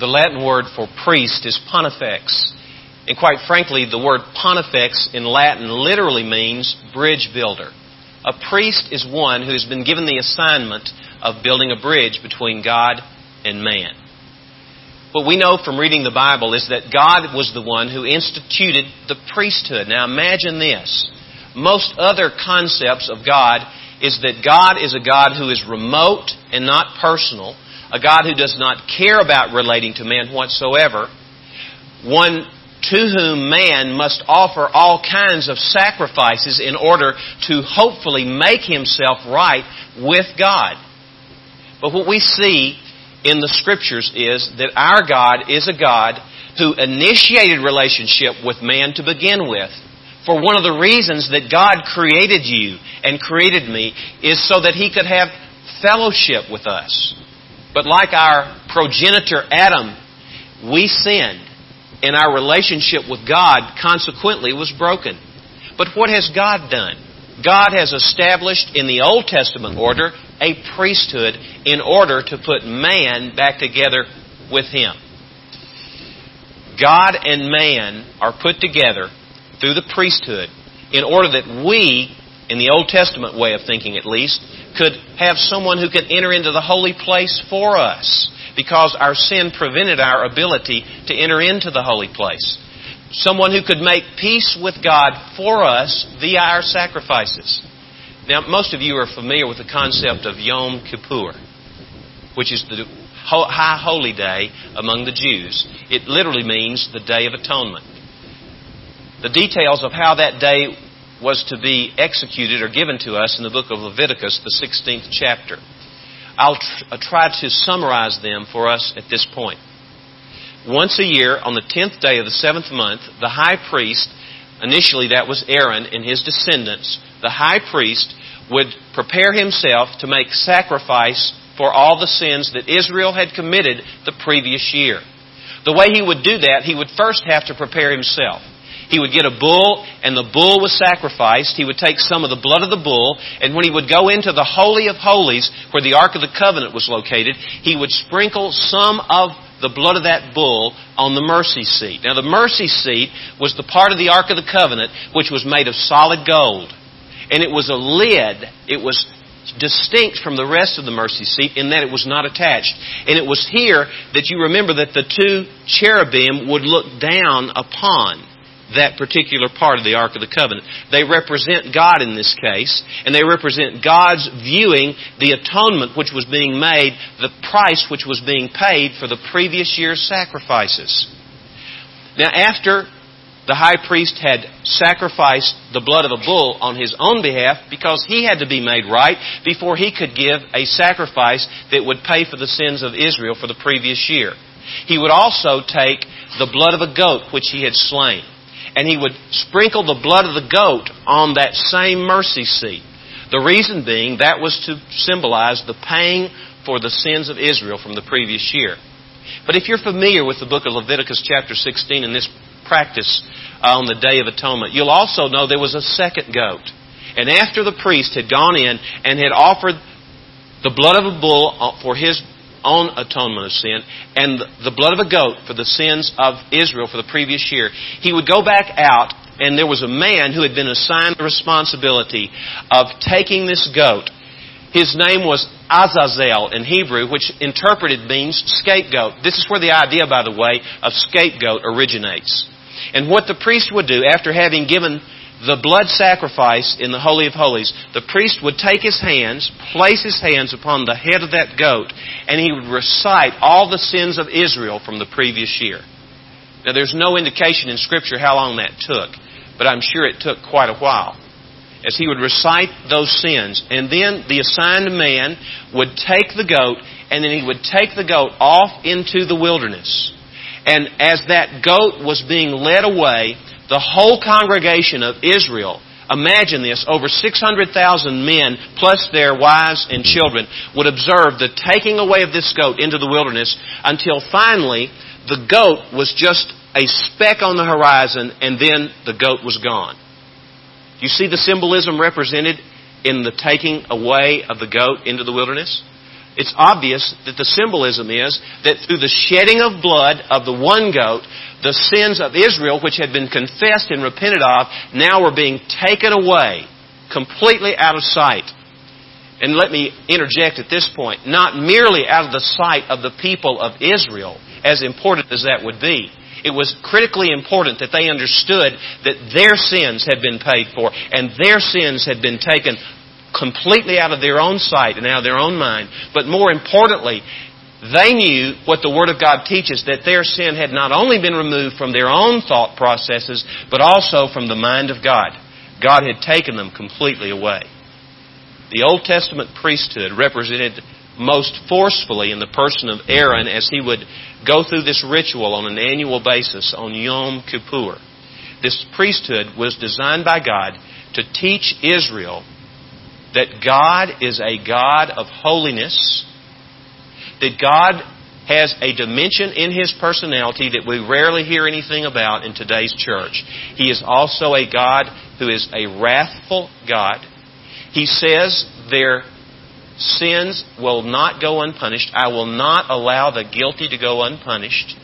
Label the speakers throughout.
Speaker 1: The Latin word for priest is pontifex. And quite frankly, the word pontifex in Latin literally means bridge builder. A priest is one who has been given the assignment of building a bridge between God and man. What we know from reading the Bible is that God was the one who instituted the priesthood. Now imagine this. Most other concepts of God is that God is a God who is remote and not personal, a God who does not care about relating to man whatsoever, one to whom man must offer all kinds of sacrifices in order to hopefully make himself right with God. But what we see in the scriptures is that our God is a God who initiated relationship with man to begin with. For one of the reasons that God created you and created me is so that He could have fellowship with us. But like our progenitor Adam, we sinned and our relationship with God consequently was broken. But what has God done? God has established in the Old Testament order a priesthood in order to put man back together with Him. God and man are put together through the priesthood in order that we, in the Old Testament way of thinking at least, could have someone who could enter into the holy place for us because our sin prevented our ability to enter into the holy place. Someone who could make peace with God for us via our sacrifices. Now, most of you are familiar with the concept of Yom Kippur, which is the high holy day among the Jews. It literally means the Day of Atonement. The details of how that day was to be executed or given to us in the book of Leviticus, the 16th chapter. I'll, tr- I'll try to summarize them for us at this point. Once a year, on the tenth day of the seventh month, the high priest, initially that was Aaron and his descendants, the high priest would prepare himself to make sacrifice for all the sins that Israel had committed the previous year. The way he would do that, he would first have to prepare himself. He would get a bull, and the bull was sacrificed. He would take some of the blood of the bull, and when he would go into the Holy of Holies, where the Ark of the Covenant was located, he would sprinkle some of the blood of that bull on the mercy seat. Now, the mercy seat was the part of the Ark of the Covenant which was made of solid gold. And it was a lid. It was distinct from the rest of the mercy seat in that it was not attached. And it was here that you remember that the two cherubim would look down upon that particular part of the Ark of the Covenant. They represent God in this case, and they represent God's viewing the atonement which was being made, the price which was being paid for the previous year's sacrifices. Now, after the high priest had sacrificed the blood of a bull on his own behalf because he had to be made right before he could give a sacrifice that would pay for the sins of Israel for the previous year. He would also take the blood of a goat which he had slain and he would sprinkle the blood of the goat on that same mercy seat. The reason being that was to symbolize the paying for the sins of Israel from the previous year. But if you're familiar with the book of Leviticus chapter 16 and this practice on the Day of Atonement, you'll also know there was a second goat. And after the priest had gone in and had offered the blood of a bull for his own atonement of sin and the blood of a goat for the sins of Israel for the previous year, he would go back out and there was a man who had been assigned the responsibility of taking this goat. His name was Azazel in Hebrew, which interpreted means scapegoat. This is where the idea, by the way, of scapegoat originates. And what the priest would do after having given the blood sacrifice in the Holy of Holies, the priest would take his hands, place his hands upon the head of that goat, and he would recite all the sins of Israel from the previous year. Now, there's no indication in Scripture how long that took, but I'm sure it took quite a while. As he would recite those sins, and then the assigned man would take the goat, and then he would take the goat off into the wilderness. And as that goat was being led away, the whole congregation of Israel, imagine this, over 600,000 men, plus their wives and children, would observe the taking away of this goat into the wilderness until finally the goat was just a speck on the horizon and then the goat was gone. Do you see the symbolism represented in the taking away of the goat into the wilderness? It's obvious that the symbolism is that through the shedding of blood of the one goat, the sins of Israel, which had been confessed and repented of, now were being taken away, completely out of sight. And let me interject at this point, not merely out of the sight of the people of Israel, as important as that would be. It was critically important that they understood that their sins had been paid for and their sins had been taken completely out of their own sight and out of their own mind. But more importantly, they knew what the Word of God teaches that their sin had not only been removed from their own thought processes, but also from the mind of God. God had taken them completely away. The Old Testament priesthood represented most forcefully in the person of Aaron as he would go through this ritual on an annual basis on Yom Kippur. This priesthood was designed by God to teach Israel that God is a God of holiness, that God has a dimension in His personality that we rarely hear anything about in today's church. He is also a God who is a wrathful God. He says their sins will not go unpunished. I will not allow the guilty to go unpunished.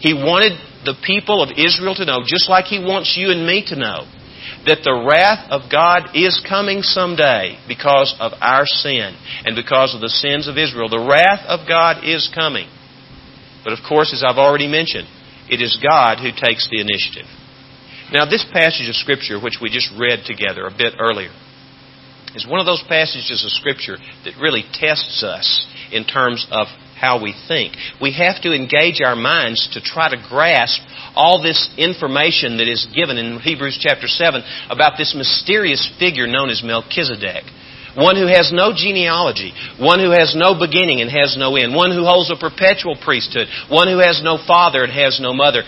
Speaker 1: He wanted the people of Israel to know, just like He wants you and me to know, that the wrath of God is coming someday because of our sin and because of the sins of Israel. The wrath of God is coming. But of course, as I've already mentioned, it is God who takes the initiative. Now, this passage of Scripture, which we just read together a bit earlier, is one of those passages of Scripture that really tests us in terms of how we think. We have to engage our minds to try to grasp all this information that is given in Hebrews chapter 7 about this mysterious figure known as Melchizedek. One who has no genealogy, one who has no beginning and has no end, one who holds a perpetual priesthood, one who has no father and has no mother.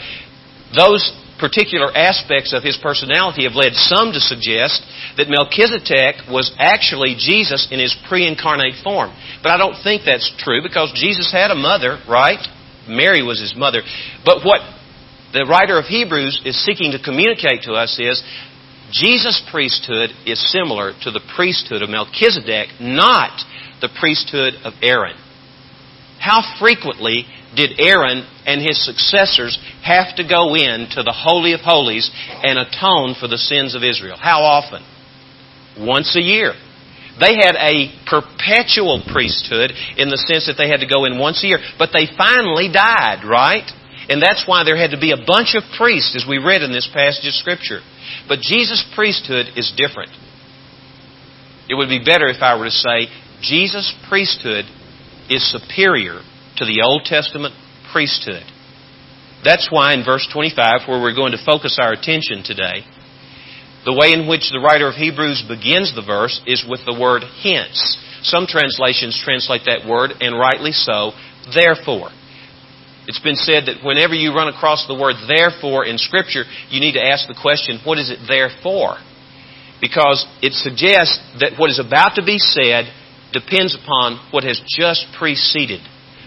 Speaker 1: Those particular aspects of his personality have led some to suggest that Melchizedek was actually Jesus in his pre incarnate form. But I don't think that's true because Jesus had a mother, right? Mary was his mother. But what the writer of Hebrews is seeking to communicate to us is Jesus' priesthood is similar to the priesthood of Melchizedek, not the priesthood of Aaron. How frequently did Aaron and his successors have to go in to the Holy of Holies and atone for the sins of Israel? How often? Once a year. They had a perpetual priesthood in the sense that they had to go in once a year, but they finally died, right? And that's why there had to be a bunch of priests, as we read in this passage of Scripture. But Jesus' priesthood is different. It would be better if I were to say Jesus' priesthood is superior to the Old Testament priesthood. That's why in verse 25, where we're going to focus our attention today, the way in which the writer of Hebrews begins the verse is with the word hence. Some translations translate that word, and rightly so, therefore. It's been said that whenever you run across the word therefore in Scripture, you need to ask the question, what is it there for? Because it suggests that what is about to be said depends upon what has just preceded.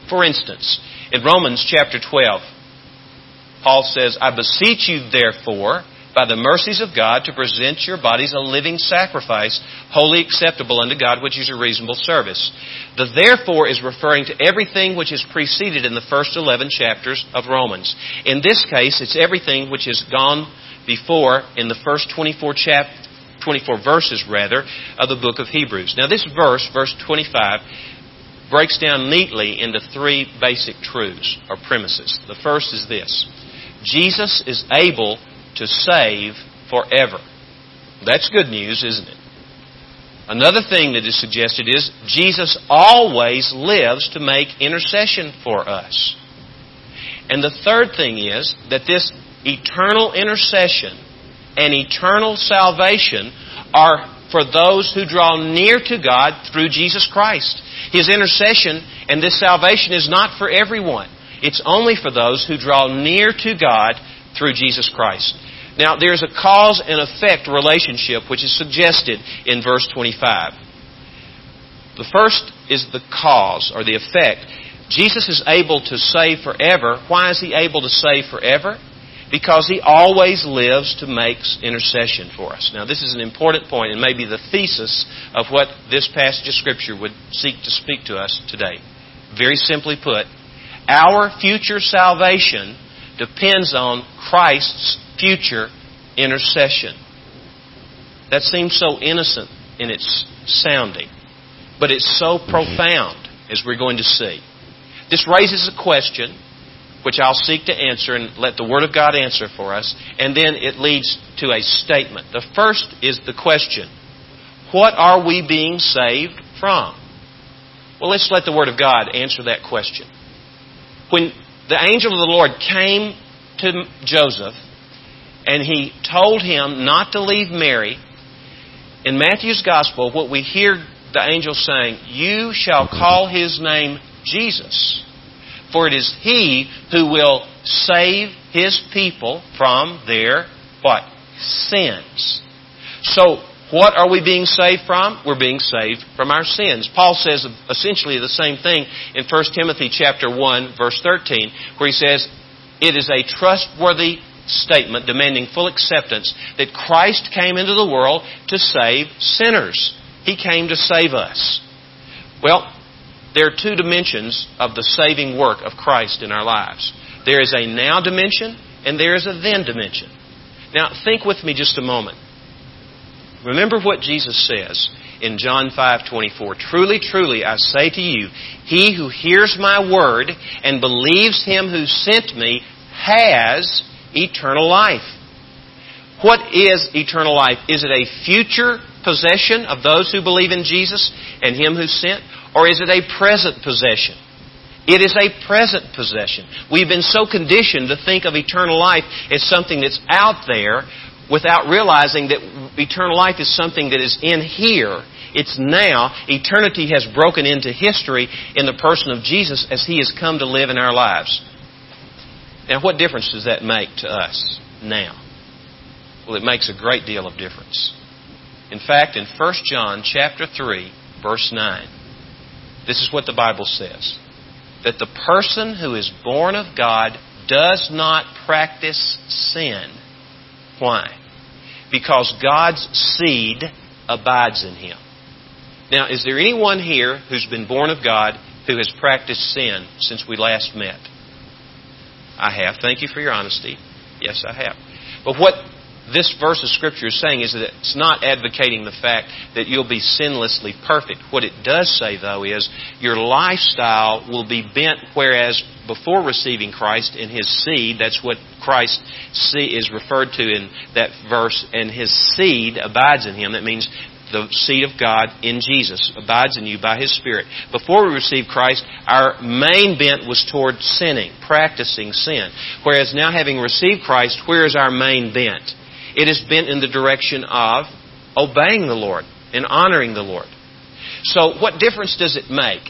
Speaker 1: For instance, in Romans chapter 12, Paul says, I beseech you therefore, by the mercies of God, to present your bodies a living sacrifice, wholly acceptable unto God, which is your reasonable service. The therefore is referring to everything which is preceded in the first 11 chapters of Romans. In this case, it's everything which has gone before in the first 24 chap- 24 verses rather of the book of Hebrews. Now this verse, verse 25, breaks down neatly into three basic truths or premises. The first is this Jesus is able to save forever. That's good news, isn't it? Another thing that is suggested is Jesus always lives to make intercession for us. And the third thing is that this eternal intercession and eternal salvation are for those who draw near to God through Jesus Christ. His intercession and this salvation is not for everyone. It's only for those who draw near to God through Jesus Christ. Now, there's a cause and effect relationship which is suggested in verse 25. The first is the cause or the effect. Jesus is able to save forever. Why is he able to save forever? Because He always lives to make intercession for us. Now, this is an important point and maybe the thesis of what this passage of Scripture would seek to speak to us today. Very simply put, our future salvation depends on Christ's future intercession. That seems so innocent in its sounding, but it's so profound, as we're going to see. This raises a question which I'll seek to answer and let the Word of God answer for us, and then it leads to a statement. The first is the question What are we being saved from? Well, let's let the Word of God answer that question. When the angel of the Lord came to Joseph and he told him not to leave Mary, in Matthew's Gospel, what we hear the angel saying, You shall call his name Jesus for it is He who will save His people from their what? Sins. So, what are we being saved from? We're being saved from our sins. Paul says essentially the same thing in 1 Timothy chapter 1 verse 13 where he says, "It is a trustworthy statement demanding full acceptance that Christ came into the world to save sinners. He came to save us." Well, there are two dimensions of the saving work of Christ in our lives. There is a now dimension and there is a then dimension. Now, think with me just a moment. Remember what Jesus says in John 5:24. Truly, truly, I say to you, he who hears my word and believes him who sent me has eternal life. What is eternal life? Is it a future possession of those who believe in Jesus and him who sent? Or is it a present possession? It is a present possession. We've been so conditioned to think of eternal life as something that's out there without realizing that eternal life is something that is in here. It's now. Eternity has broken into history in the person of Jesus as He has come to live in our lives. Now, what difference does that make to us now? Well, it makes a great deal of difference. In fact, in 1 John chapter 3, verse 9, this is what the Bible says that the person who is born of God does not practice sin. Why? Because God's seed abides in him. Now, is there anyone here who's been born of God who has practiced sin since we last met? I have. Thank you for your honesty. Yes, I have. But what this verse of Scripture is saying is that it's not advocating the fact that you'll be sinlessly perfect. What it does say, though, is your lifestyle will be bent, whereas before receiving Christ in His seed, that's what Christ is referred to in that verse, and His seed abides in Him. That means the seed of God in Jesus abides in you by His Spirit. Before we received Christ, our main bent was toward sinning, practicing sin. Whereas now having received Christ, where is our main bent? It has been in the direction of obeying the Lord and honoring the Lord. So, what difference does it make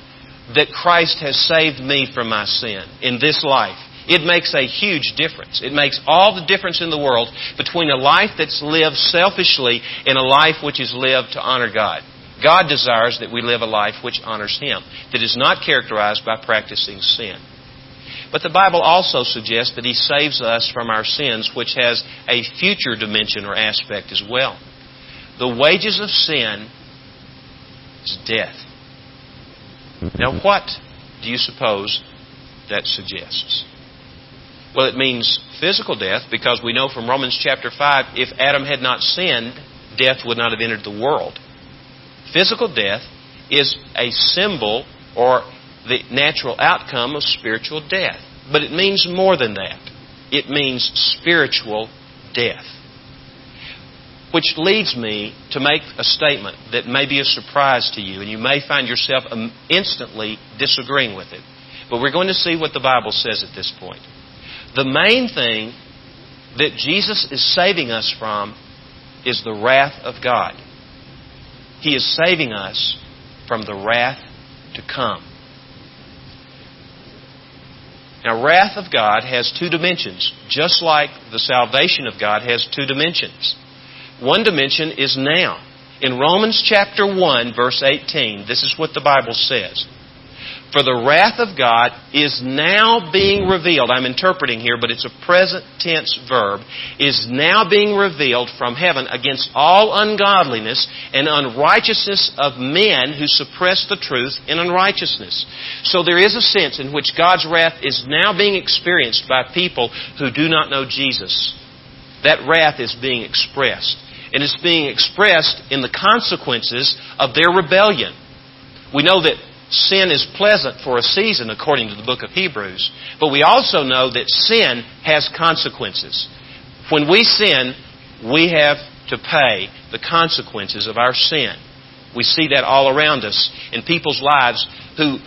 Speaker 1: that Christ has saved me from my sin in this life? It makes a huge difference. It makes all the difference in the world between a life that's lived selfishly and a life which is lived to honor God. God desires that we live a life which honors Him, that is not characterized by practicing sin. But the Bible also suggests that He saves us from our sins, which has a future dimension or aspect as well. The wages of sin is death. Now, what do you suppose that suggests? Well, it means physical death because we know from Romans chapter 5 if Adam had not sinned, death would not have entered the world. Physical death is a symbol or the natural outcome of spiritual death. But it means more than that. It means spiritual death. Which leads me to make a statement that may be a surprise to you, and you may find yourself um, instantly disagreeing with it. But we're going to see what the Bible says at this point. The main thing that Jesus is saving us from is the wrath of God. He is saving us from the wrath to come. Now, wrath of God has two dimensions, just like the salvation of God has two dimensions. One dimension is now. In Romans chapter 1, verse 18, this is what the Bible says. For the wrath of God is now being revealed. I'm interpreting here, but it's a present tense verb. Is now being revealed from heaven against all ungodliness and unrighteousness of men who suppress the truth in unrighteousness. So there is a sense in which God's wrath is now being experienced by people who do not know Jesus. That wrath is being expressed. And it's being expressed in the consequences of their rebellion. We know that sin is pleasant for a season, according to the book of Hebrews. But we also know that sin has consequences. When we sin, we have to pay the consequences of our sin. We see that all around us in people's lives who,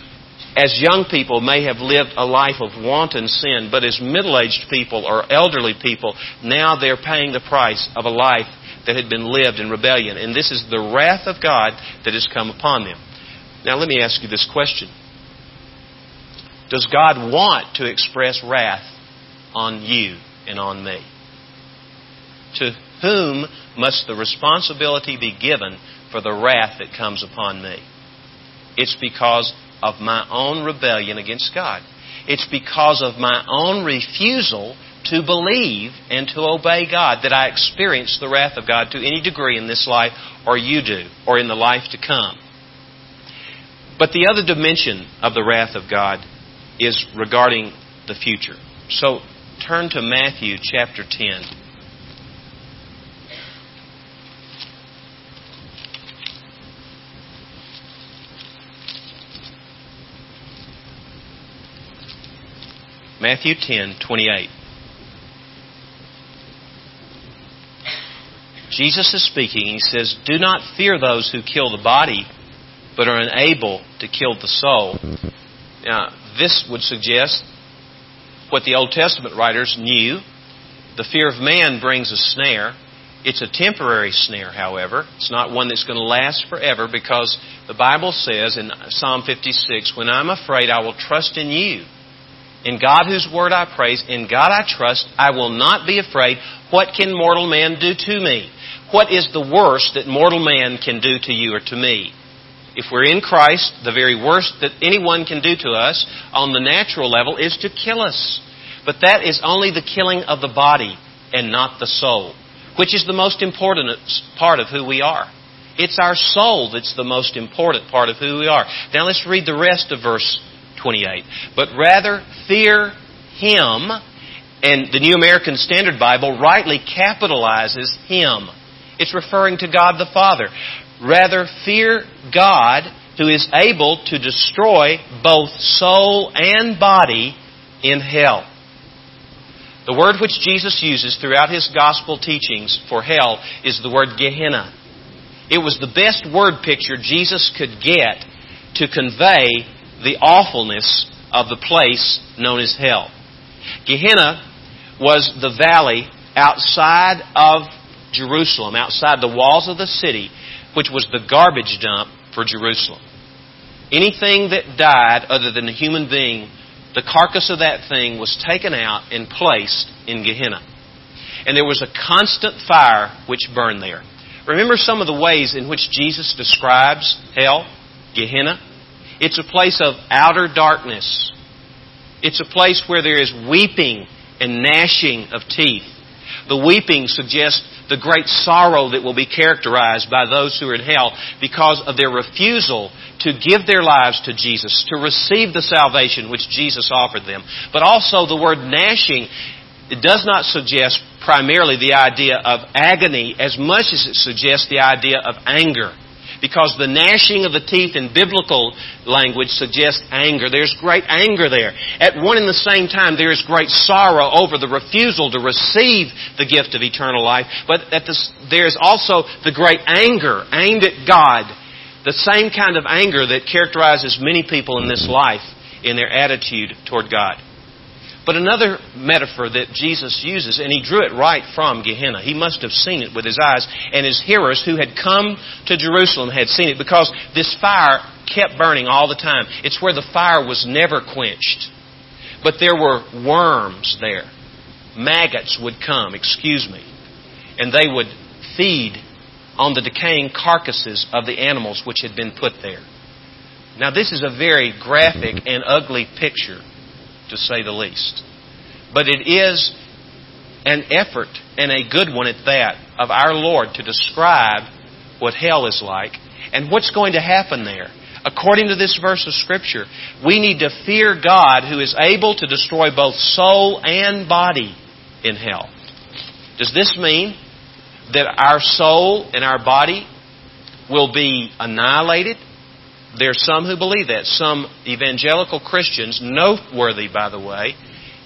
Speaker 1: as young people, may have lived a life of wanton sin, but as middle aged people or elderly people, now they're paying the price of a life that had been lived in rebellion. And this is the wrath of God that has come upon them. Now, let me ask you this question Does God want to express wrath on you and on me? To whom must the responsibility be given for the wrath that comes upon me? It's because of my own rebellion against God. It's because of my own refusal to believe and to obey God that I experience the wrath of God to any degree in this life, or you do, or in the life to come. But the other dimension of the wrath of God is regarding the future. So turn to Matthew chapter 10. Matthew 10:28 Jesus is speaking. He says, Do not fear those who kill the body, but are unable to kill the soul. Now, this would suggest what the Old Testament writers knew. The fear of man brings a snare. It's a temporary snare, however. It's not one that's going to last forever because the Bible says in Psalm 56, When I'm afraid, I will trust in you. In God whose word I praise, in God I trust, I will not be afraid. What can mortal man do to me? What is the worst that mortal man can do to you or to me? If we're in Christ, the very worst that anyone can do to us on the natural level is to kill us. But that is only the killing of the body and not the soul, which is the most important part of who we are. It's our soul that's the most important part of who we are. Now let's read the rest of verse 28. But rather fear Him, and the New American Standard Bible rightly capitalizes Him. It's referring to God the Father. Rather, fear God who is able to destroy both soul and body in hell. The word which Jesus uses throughout his gospel teachings for hell is the word Gehenna. It was the best word picture Jesus could get to convey the awfulness of the place known as hell. Gehenna was the valley outside of Jerusalem, outside the walls of the city, which was the garbage dump for Jerusalem. Anything that died other than a human being, the carcass of that thing was taken out and placed in Gehenna. And there was a constant fire which burned there. Remember some of the ways in which Jesus describes hell, Gehenna? It's a place of outer darkness. It's a place where there is weeping and gnashing of teeth. The weeping suggests the great sorrow that will be characterized by those who are in hell because of their refusal to give their lives to Jesus, to receive the salvation which Jesus offered them. But also the word gnashing, it does not suggest primarily the idea of agony as much as it suggests the idea of anger because the gnashing of the teeth in biblical language suggests anger. There's great anger there. At one and the same time, there is great sorrow over the refusal to receive the gift of eternal life, but the, there's also the great anger aimed at God. The same kind of anger that characterizes many people in this life in their attitude toward God. But another metaphor that Jesus uses, and he drew it right from Gehenna. He must have seen it with his eyes, and his hearers who had come to Jerusalem had seen it because this fire kept burning all the time. It's where the fire was never quenched. But there were worms there. Maggots would come, excuse me, and they would feed on the decaying carcasses of the animals which had been put there. Now, this is a very graphic and ugly picture, to say the least. But it is an effort, and a good one at that, of our Lord to describe what hell is like and what's going to happen there. According to this verse of Scripture, we need to fear God who is able to destroy both soul and body in hell. Does this mean that our soul and our body will be annihilated? There are some who believe that. Some evangelical Christians, noteworthy by the way,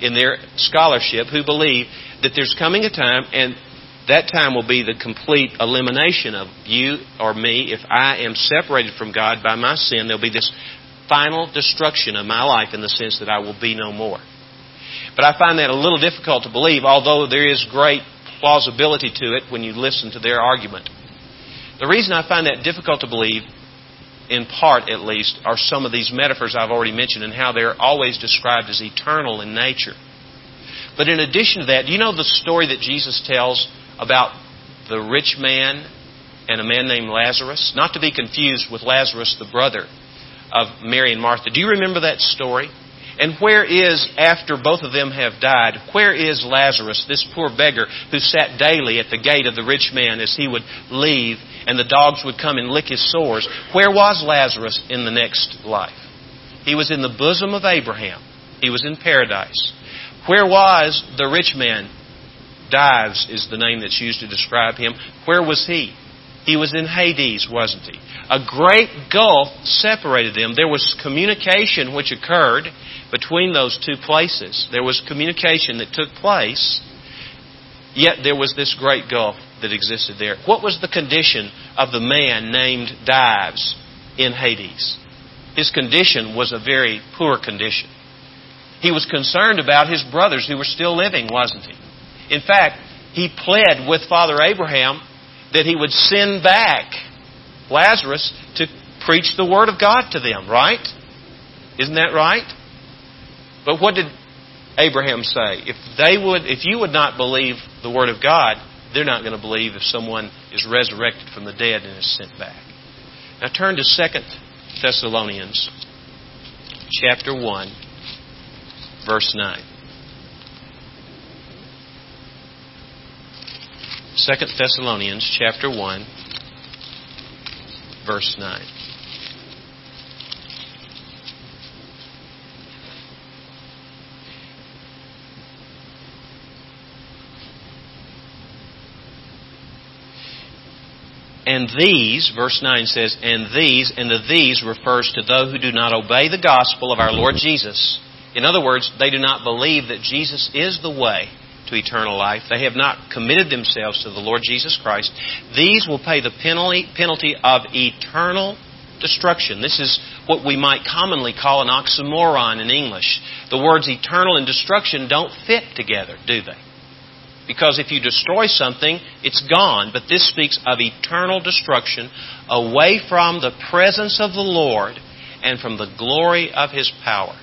Speaker 1: in their scholarship, who believe that there's coming a time, and that time will be the complete elimination of you or me. If I am separated from God by my sin, there'll be this final destruction of my life in the sense that I will be no more. But I find that a little difficult to believe, although there is great plausibility to it when you listen to their argument. The reason I find that difficult to believe, in part at least, are some of these metaphors I've already mentioned and how they're always described as eternal in nature. But in addition to that, do you know the story that Jesus tells about the rich man and a man named Lazarus? Not to be confused with Lazarus, the brother of Mary and Martha. Do you remember that story? And where is, after both of them have died, where is Lazarus, this poor beggar who sat daily at the gate of the rich man as he would leave and the dogs would come and lick his sores? Where was Lazarus in the next life? He was in the bosom of Abraham. He was in paradise. Where was the rich man? Dives is the name that's used to describe him. Where was he? He was in Hades, wasn't he? A great gulf separated them. There was communication which occurred between those two places. There was communication that took place, yet there was this great gulf that existed there. What was the condition of the man named Dives in Hades? His condition was a very poor condition. He was concerned about his brothers who were still living, wasn't he? In fact, he pled with Father Abraham that he would send back Lazarus to preach the Word of God to them, right? Isn't that right? But what did Abraham say? If they would, if you would not believe the Word of God, they're not going to believe if someone is resurrected from the dead and is sent back. Now turn to Second Thessalonians chapter 1 verse 9. Second Thessalonians chapter 1 verse 9. And these, verse 9 says, and these, and the these refers to those who do not obey the gospel of our Lord Jesus in other words, they do not believe that Jesus is the way to eternal life. They have not committed themselves to the Lord Jesus Christ. These will pay the penalty, penalty of eternal destruction. This is what we might commonly call an oxymoron in English. The words eternal and destruction don't fit together, do they? Because if you destroy something, it's gone. But this speaks of eternal destruction away from the presence of the Lord and from the glory of His power.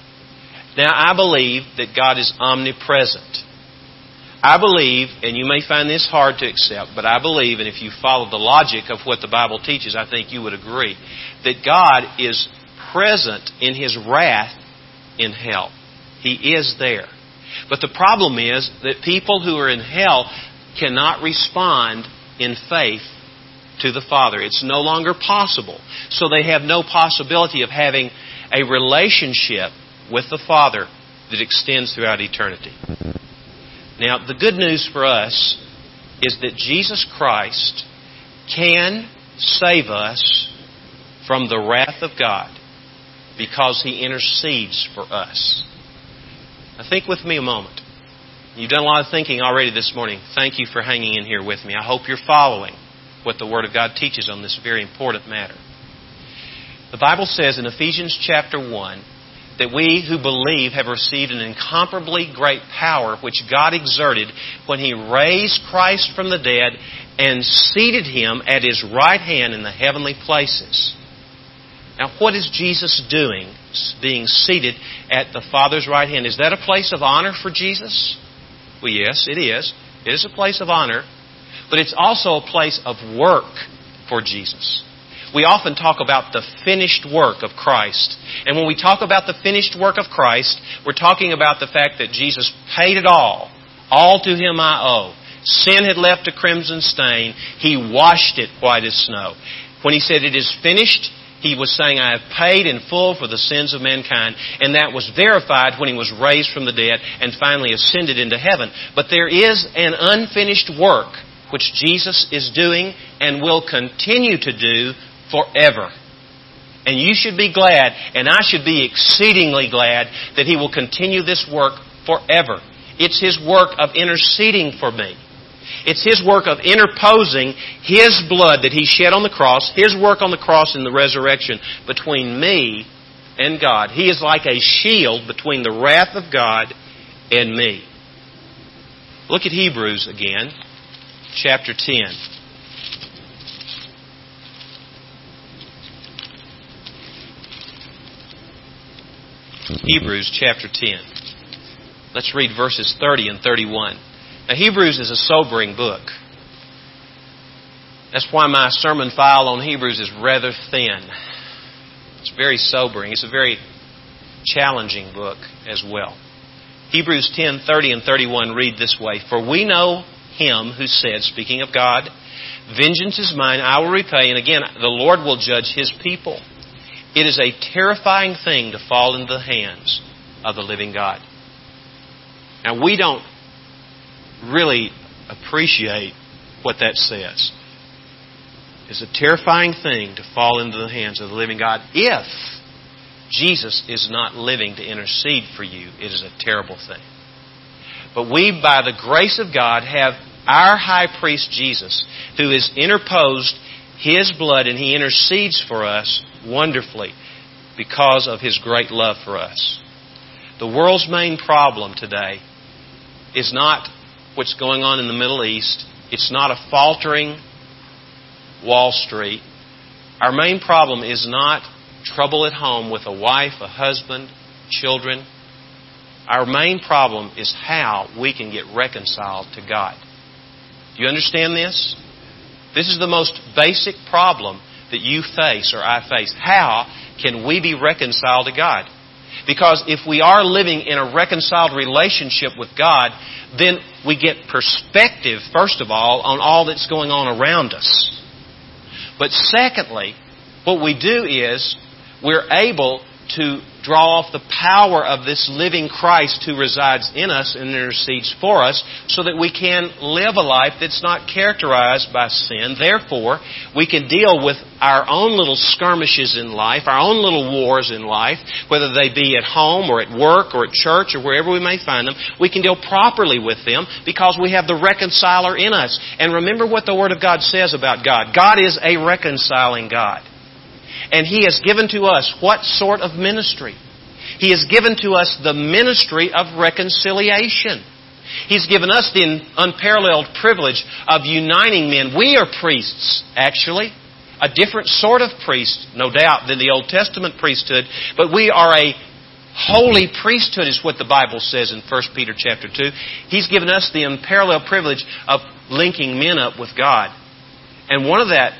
Speaker 1: Now, I believe that God is omnipresent. I believe, and you may find this hard to accept, but I believe, and if you follow the logic of what the Bible teaches, I think you would agree, that God is present in His wrath in hell. He is there. But the problem is that people who are in hell cannot respond in faith to the Father. It's no longer possible. So they have no possibility of having a relationship with the Father that extends throughout eternity. Now, the good news for us is that Jesus Christ can save us from the wrath of God because He intercedes for us. Now, think with me a moment. You've done a lot of thinking already this morning. Thank you for hanging in here with me. I hope you're following what the Word of God teaches on this very important matter. The Bible says in Ephesians chapter 1 that we who believe have received an incomparably great power which God exerted when He raised Christ from the dead and seated Him at His right hand in the heavenly places. Now, what is Jesus doing being seated at the Father's right hand? Is that a place of honor for Jesus? Well, yes, it is. It is a place of honor, but it's also a place of work for Jesus. we often talk about the finished work of Christ. And when we talk about the finished work of Christ, we're talking about the fact that Jesus paid it all. All to Him I owe. Sin had left a crimson stain. He washed it white as snow. When He said, It is finished, he was saying, I have paid in full for the sins of mankind. And that was verified when he was raised from the dead and finally ascended into heaven. But there is an unfinished work which Jesus is doing and will continue to do forever. And you should be glad, and I should be exceedingly glad, that He will continue this work forever. It's His work of interceding for me. It's His work of interposing His blood that He shed on the cross, His work on the cross in the resurrection between me and God. He is like a shield between the wrath of God and me. Look at Hebrews again, chapter 10. Hebrews chapter 10. Let's read verses 30 and 31. Now, Hebrews is a sobering book. That's why my sermon file on Hebrews is rather thin. It's very sobering. It's a very challenging book as well. Hebrews 10:30 and 31 read this way, "For we know him who said, speaking of God, vengeance is mine, I will repay, and again, the Lord will judge his people." It is a terrifying thing to fall into the hands of the living God. Now, we don't really appreciate what that says. It's a terrifying thing to fall into the hands of the living God if Jesus is not living to intercede for you. It is a terrible thing. But we, by the grace of God, have our high priest Jesus who has interposed his blood and he intercedes for us wonderfully because of his great love for us. The world's main problem today is not what's going on in the Middle East. It's not a faltering Wall Street. Our main problem is not trouble at home with a wife, a husband, children. Our main problem is how we can get reconciled to God. Do you understand this? This is the most basic problem that you face or I face. How can we be reconciled to God? Because if we are living in a reconciled relationship with God, then we get perspective, first of all, on all that's going on around us. But secondly, what we do is we're able to draw off the power of this living Christ who resides in us and intercedes for us so that we can live a life that's not characterized by sin. Therefore, we can deal with our own little skirmishes in life, our own little wars in life, whether they be at home or at work or at church or wherever we may find them. We can deal properly with them because we have the reconciler in us. And remember what the Word of God says about God. God is a reconciling God. And He has given to us what sort of ministry? He has given to us the ministry of reconciliation. He's given us the unparalleled privilege of uniting men. We are priests, actually. A different sort of priest, no doubt, than the Old Testament priesthood, but we are a holy priesthood is what the Bible says in 1 Peter chapter 2. He's given us the unparalleled privilege of linking men up with God. And one of that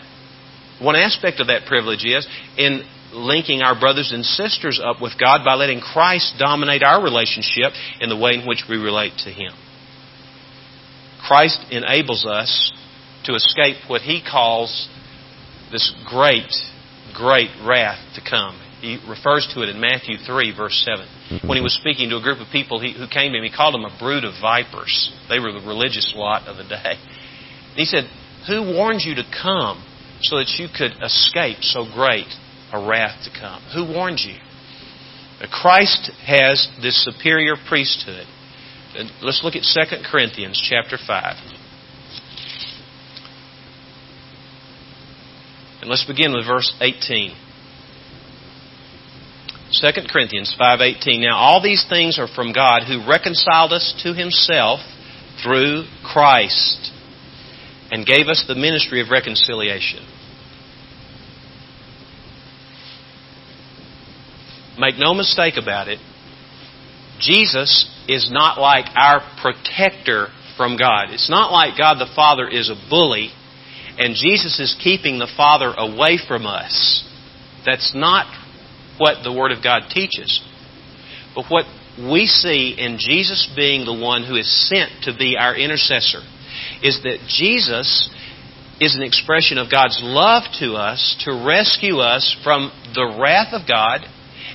Speaker 1: one aspect of that privilege is in linking our brothers and sisters up with God by letting Christ dominate our relationship in the way in which we relate to Him. Christ enables us to escape what He calls this great, great wrath to come. He refers to it in Matthew 3, verse 7. Mm-hmm. When he was speaking to a group of people who came to him, he called them a brood of vipers. They were the religious lot of the day. He said, Who warned you to come so that you could escape so great a wrath to come. Who warned you? Christ has this superior priesthood. Let's look at 2 Corinthians chapter 5. And let's begin with verse 18. 2 Corinthians 5:18 Now all these things are from God who reconciled us to himself through Christ and gave us the ministry of reconciliation. Make no mistake about it, Jesus is not like our protector from God. It's not like God the Father is a bully and Jesus is keeping the Father away from us. That's not what the Word of God teaches. But what we see in Jesus being the one who is sent to be our intercessor is that Jesus is an expression of God's love to us to rescue us from the wrath of God.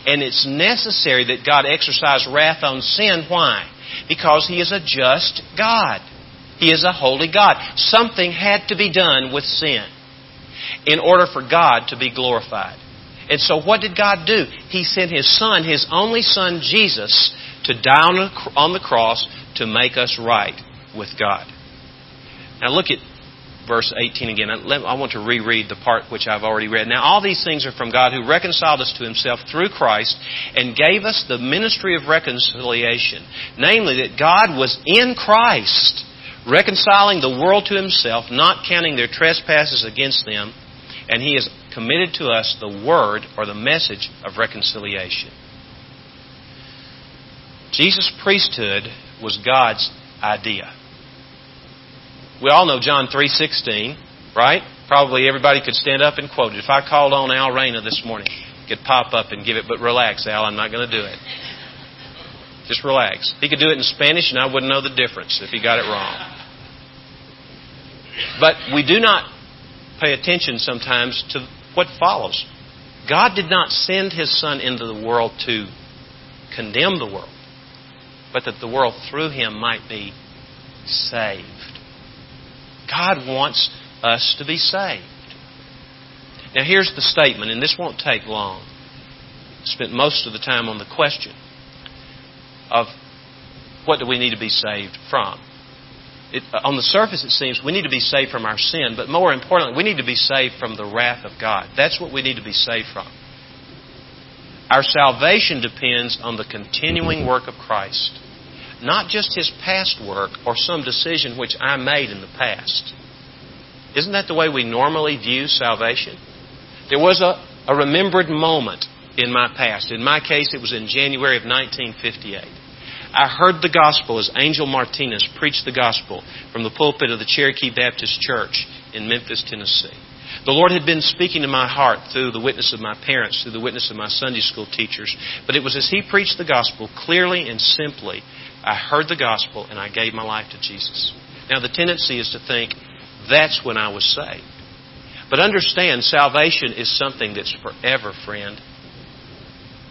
Speaker 1: And it's necessary that God exercise wrath on sin. Why? Because He is a just God. He is a holy God. Something had to be done with sin in order for God to be glorified. And so what did God do? He sent His Son, His only Son, Jesus, to die on the cross to make us right with God. Now look at verse 18 again. I want to reread the part which I've already read. Now, all these things are from God who reconciled us to himself through Christ and gave us the ministry of reconciliation. Namely, that God was in Christ, reconciling the world to himself, not counting their trespasses against them, and he has committed to us the word or the message of reconciliation. Jesus' priesthood was God's idea. We all know John 3:16, right? Probably everybody could stand up and quote it. If I called on Al Reyna this morning, he could pop up and give it, but relax, Al, I'm not going to do it. Just relax. He could do it in Spanish and I wouldn't know the difference if he got it wrong. But we do not pay attention sometimes to what follows. God did not send His Son into the world to condemn the world, but that the world through Him might be saved. God wants us to be saved. Now, here's the statement, and this won't take long. I Spent most of the time on the question of what do we need to be saved from. It, uh, on the surface, it seems we need to be saved from our sin, but more importantly, we need to be saved from the wrath of God. That's what we need to be saved from. Our salvation depends on the continuing work of Christ not just his past work or some decision which I made in the past. Isn't that the way we normally view salvation? There was a, a remembered moment in my past. In my case, it was in January of 1958. I heard the gospel as Angel Martinez preached the gospel from the pulpit of the Cherokee Baptist Church in Memphis, Tennessee. The Lord had been speaking to my heart through the witness of my parents, through the witness of my Sunday school teachers. But it was as He preached the gospel clearly and simply I heard the gospel and I gave my life to Jesus. Now, the tendency is to think that's when I was saved. But understand, salvation is something that's forever, friend.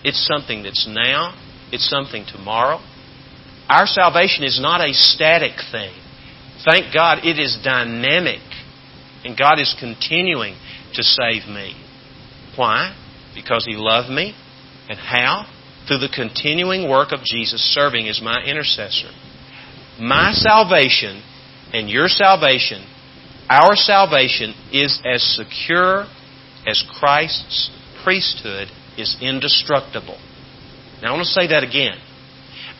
Speaker 1: It's something that's now, it's something tomorrow. Our salvation is not a static thing. Thank God it is dynamic. And God is continuing to save me. Why? Because He loved me. And how? Through the continuing work of Jesus serving as my intercessor. My salvation and your salvation, our salvation, is as secure as Christ's priesthood is indestructible. Now I want to say that again.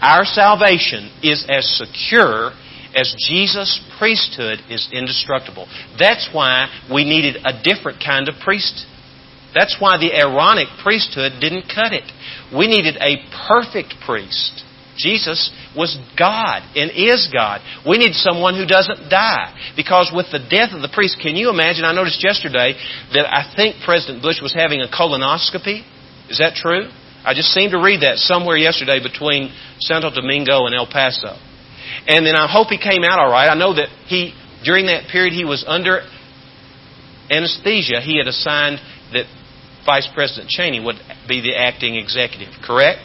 Speaker 1: Our salvation is as secure as Jesus' priesthood is indestructible. That's why we needed a different kind of priest. That's why the Aaronic priesthood didn't cut it. We needed a perfect priest. Jesus was God and is God. We need someone who doesn't die. Because with the death of the priest, can you imagine? I noticed yesterday that I think President Bush was having a colonoscopy. Is that true? I just seemed to read that somewhere yesterday between Santo Domingo and El Paso. And then I hope he came out all right. I know that he, during that period, he was under anesthesia. He had assigned that Vice President Cheney would be the acting executive, correct?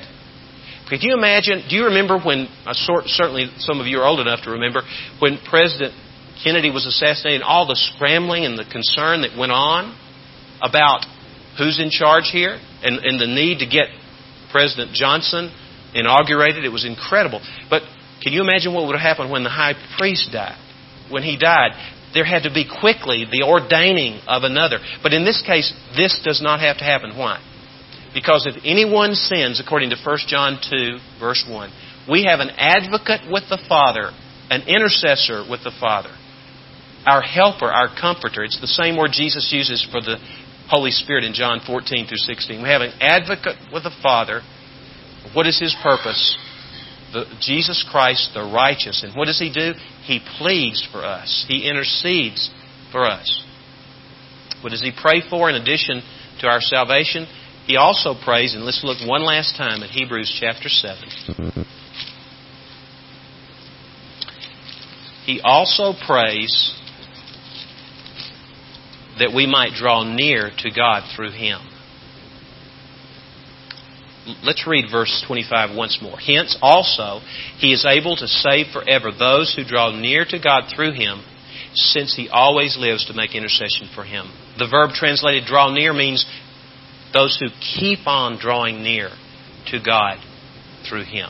Speaker 1: Could you imagine? Do you remember when, uh, certainly some of you are old enough to remember, when President Kennedy was assassinated, all the scrambling and the concern that went on about who's in charge here and, and the need to get President Johnson inaugurated? It was incredible. But can you imagine what would have happened when the high priest died? When he died, there had to be quickly the ordaining of another. But in this case, this does not have to happen. Why? Because if anyone sins, according to 1 John 2, verse 1, we have an advocate with the Father, an intercessor with the Father, our helper, our comforter. It's the same word Jesus uses for the Holy Spirit in John 14 through 16. We have an advocate with the Father. What is his purpose? The, Jesus Christ, the righteous. And what does he do? He pleads for us. He intercedes for us. What does he pray for in addition to our salvation? He also prays, and let's look one last time at Hebrews chapter 7. He also prays that we might draw near to God through Him. Let's read verse 25 once more. Hence also He is able to save forever those who draw near to God through Him, since He always lives to make intercession for Him. The verb translated draw near means those who keep on drawing near to God through Him.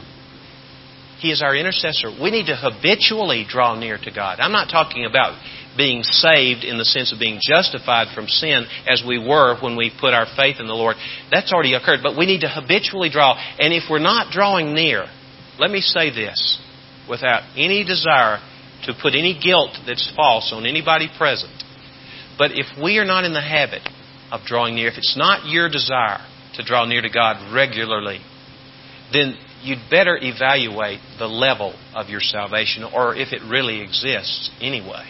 Speaker 1: He is our intercessor. We need to habitually draw near to God. I'm not talking about being saved in the sense of being justified from sin as we were when we put our faith in the Lord. That's already occurred, but we need to habitually draw. And if we're not drawing near, let me say this without any desire to put any guilt that's false on anybody present. But if we are not in the habit of drawing near, if it's not your desire to draw near to God regularly, then you'd better evaluate the level of your salvation or if it really exists anyway.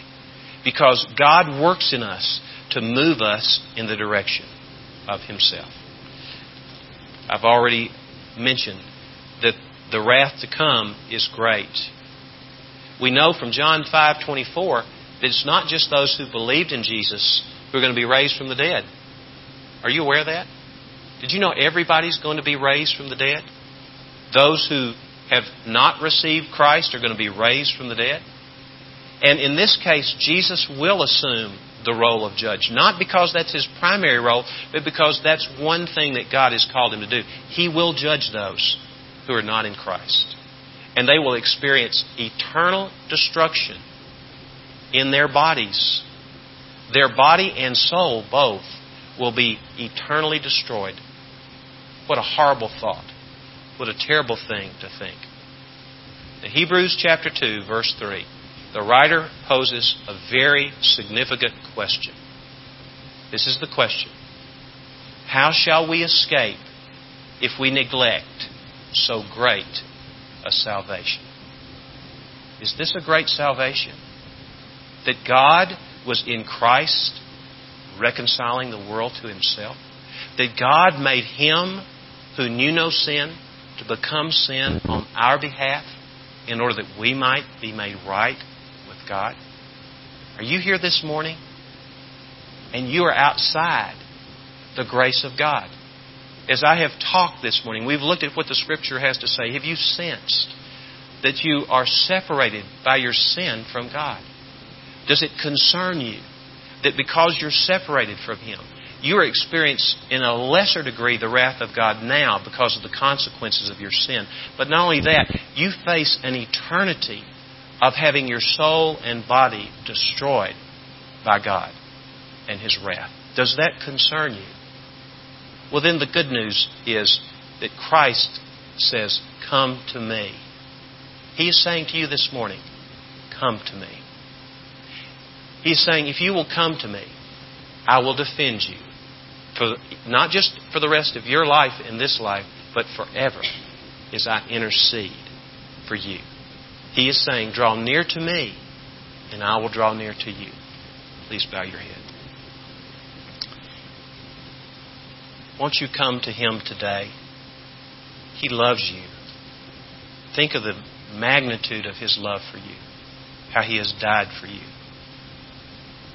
Speaker 1: Because God works in us to move us in the direction of Himself. I've already mentioned that the wrath to come is great. We know from John 5:24 that it's not just those who believed in Jesus who are going to be raised from the dead. Are you aware of that? Did you know everybody's going to be raised from the dead? Those who have not received Christ are going to be raised from the dead. And in this case, Jesus will assume the role of judge. Not because that's his primary role, but because that's one thing that God has called him to do. He will judge those who are not in Christ. And they will experience eternal destruction in their bodies. Their body and soul both will be eternally destroyed. What a horrible thought. What a terrible thing to think. In Hebrews chapter 2, verse 3, the writer poses a very significant question. This is the question How shall we escape if we neglect so great a salvation? Is this a great salvation? That God was in Christ reconciling the world to himself? That God made him who knew no sin to become sin on our behalf in order that we might be made right God? Are you here this morning? And you are outside the grace of God. As I have talked this morning, we've looked at what the Scripture has to say. Have you sensed that you are separated by your sin from God? Does it concern you that because you're separated from Him, you are experiencing in a lesser degree the wrath of God now because of the consequences of your sin. But not only that, you face an eternity of having your soul and body destroyed by God and His wrath. Does that concern you? Well, then the good news is that Christ says, Come to me. He is saying to you this morning, Come to me. He's saying, If you will come to me, I will defend you for not just for the rest of your life in this life, but forever, as I intercede for you. He is saying, Draw near to me, and I will draw near to you. Please bow your head. Won't you come to Him today? He loves you. Think of the magnitude of His love for you, how He has died for you.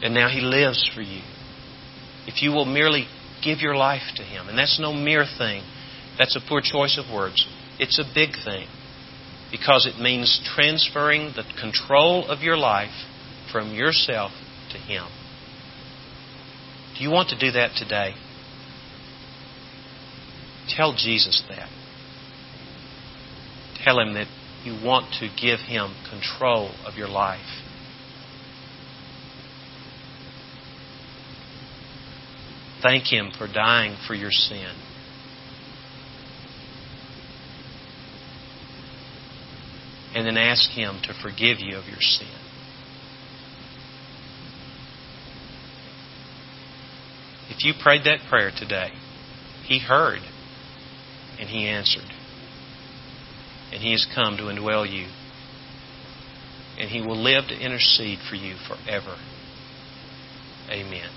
Speaker 1: And now He lives for you. If you will merely give your life to Him. And that's no mere thing. That's a poor choice of words. It's a big thing because it means transferring the control of your life from yourself to Him. Do you want to do that today? Tell Jesus that. Tell Him that you want to give Him control of your life. Thank Him for dying for your sin. And then ask Him to forgive you of your sin. If you prayed that prayer today, He heard and He answered. And He has come to indwell you. And He will live to intercede for you forever. Amen.